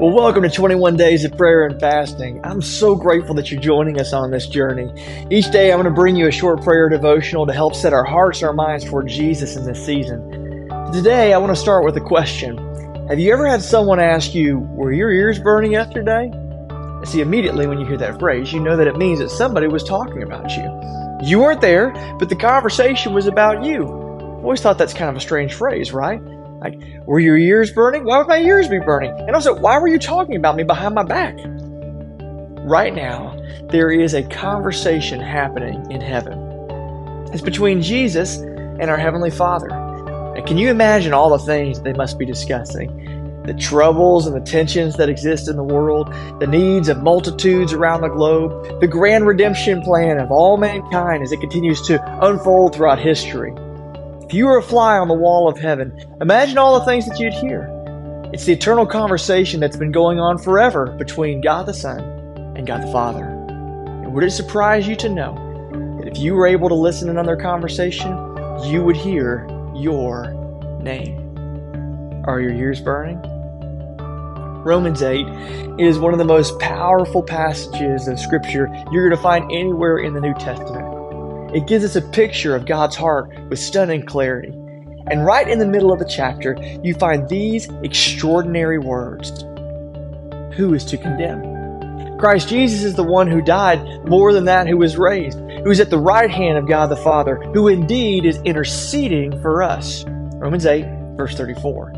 Well, welcome to 21 Days of Prayer and Fasting. I'm so grateful that you're joining us on this journey. Each day, I'm going to bring you a short prayer devotional to help set our hearts and our minds toward Jesus in this season. Today, I want to start with a question Have you ever had someone ask you, Were your ears burning yesterday? See, immediately when you hear that phrase, you know that it means that somebody was talking about you. You weren't there, but the conversation was about you. Always thought that's kind of a strange phrase, right? Like, were your ears burning? Why would my ears be burning? And also, why were you talking about me behind my back? Right now, there is a conversation happening in heaven. It's between Jesus and our Heavenly Father. And can you imagine all the things they must be discussing? The troubles and the tensions that exist in the world, the needs of multitudes around the globe, the grand redemption plan of all mankind as it continues to unfold throughout history. If you were a fly on the wall of heaven, imagine all the things that you'd hear. It's the eternal conversation that's been going on forever between God the Son and God the Father. And would it surprise you to know that if you were able to listen in on their conversation, you would hear your name? Are your ears burning? Romans 8 is one of the most powerful passages of Scripture you're going to find anywhere in the New Testament. It gives us a picture of God's heart with stunning clarity. And right in the middle of the chapter, you find these extraordinary words Who is to condemn? Christ Jesus is the one who died, more than that, who was raised, who is at the right hand of God the Father, who indeed is interceding for us. Romans 8, verse 34.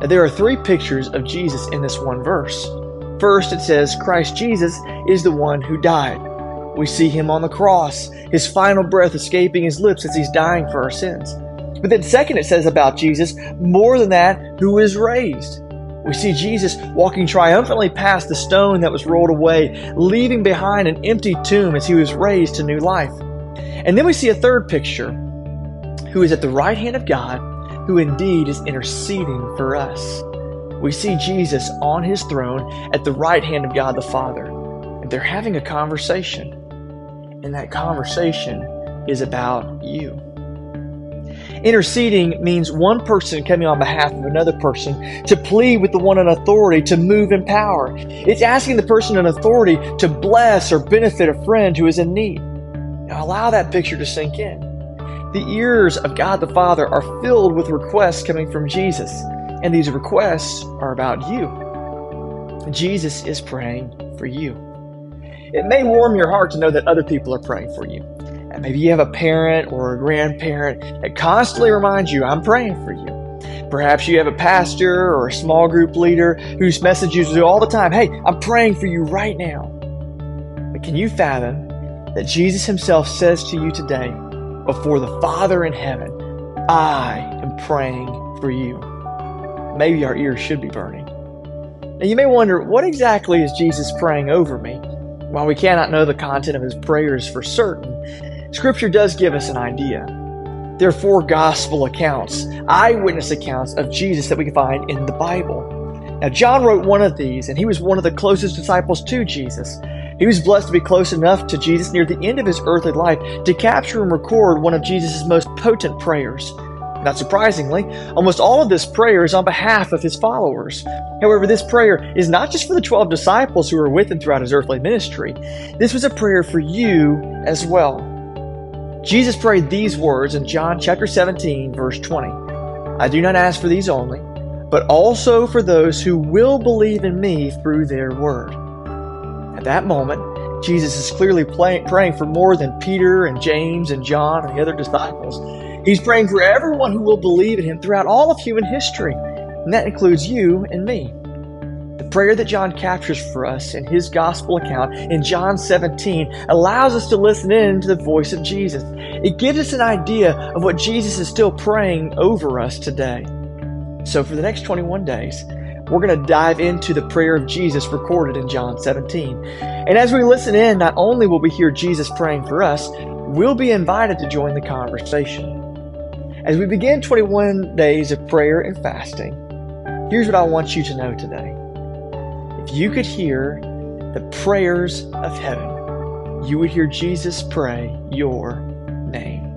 Now, there are three pictures of Jesus in this one verse. First, it says Christ Jesus is the one who died. We see him on the cross, his final breath escaping his lips as he's dying for our sins. But then, second, it says about Jesus, more than that, who is raised. We see Jesus walking triumphantly past the stone that was rolled away, leaving behind an empty tomb as he was raised to new life. And then we see a third picture, who is at the right hand of God, who indeed is interceding for us. We see Jesus on his throne at the right hand of God the Father, and they're having a conversation and that conversation is about you. Interceding means one person coming on behalf of another person to plead with the one in authority to move in power. It's asking the person in authority to bless or benefit a friend who is in need. Now, allow that picture to sink in. The ears of God the Father are filled with requests coming from Jesus, and these requests are about you. Jesus is praying for you. It may warm your heart to know that other people are praying for you. And maybe you have a parent or a grandparent that constantly reminds you, I'm praying for you. Perhaps you have a pastor or a small group leader whose messages you all the time, hey, I'm praying for you right now. But can you fathom that Jesus himself says to you today, before the Father in heaven, I am praying for you? Maybe our ears should be burning. Now you may wonder, what exactly is Jesus praying over me? While we cannot know the content of his prayers for certain, Scripture does give us an idea. There are four gospel accounts, eyewitness accounts of Jesus that we can find in the Bible. Now, John wrote one of these, and he was one of the closest disciples to Jesus. He was blessed to be close enough to Jesus near the end of his earthly life to capture and record one of Jesus' most potent prayers. Not surprisingly, almost all of this prayer is on behalf of his followers. However, this prayer is not just for the 12 disciples who were with him throughout his earthly ministry. This was a prayer for you as well. Jesus prayed these words in John chapter 17, verse 20. I do not ask for these only, but also for those who will believe in me through their word. At that moment, Jesus is clearly praying for more than Peter and James and John and the other disciples. He's praying for everyone who will believe in him throughout all of human history, and that includes you and me. The prayer that John captures for us in his gospel account in John 17 allows us to listen in to the voice of Jesus. It gives us an idea of what Jesus is still praying over us today. So, for the next 21 days, we're going to dive into the prayer of Jesus recorded in John 17. And as we listen in, not only will we hear Jesus praying for us, we'll be invited to join the conversation. As we begin 21 days of prayer and fasting, here's what I want you to know today. If you could hear the prayers of heaven, you would hear Jesus pray your name.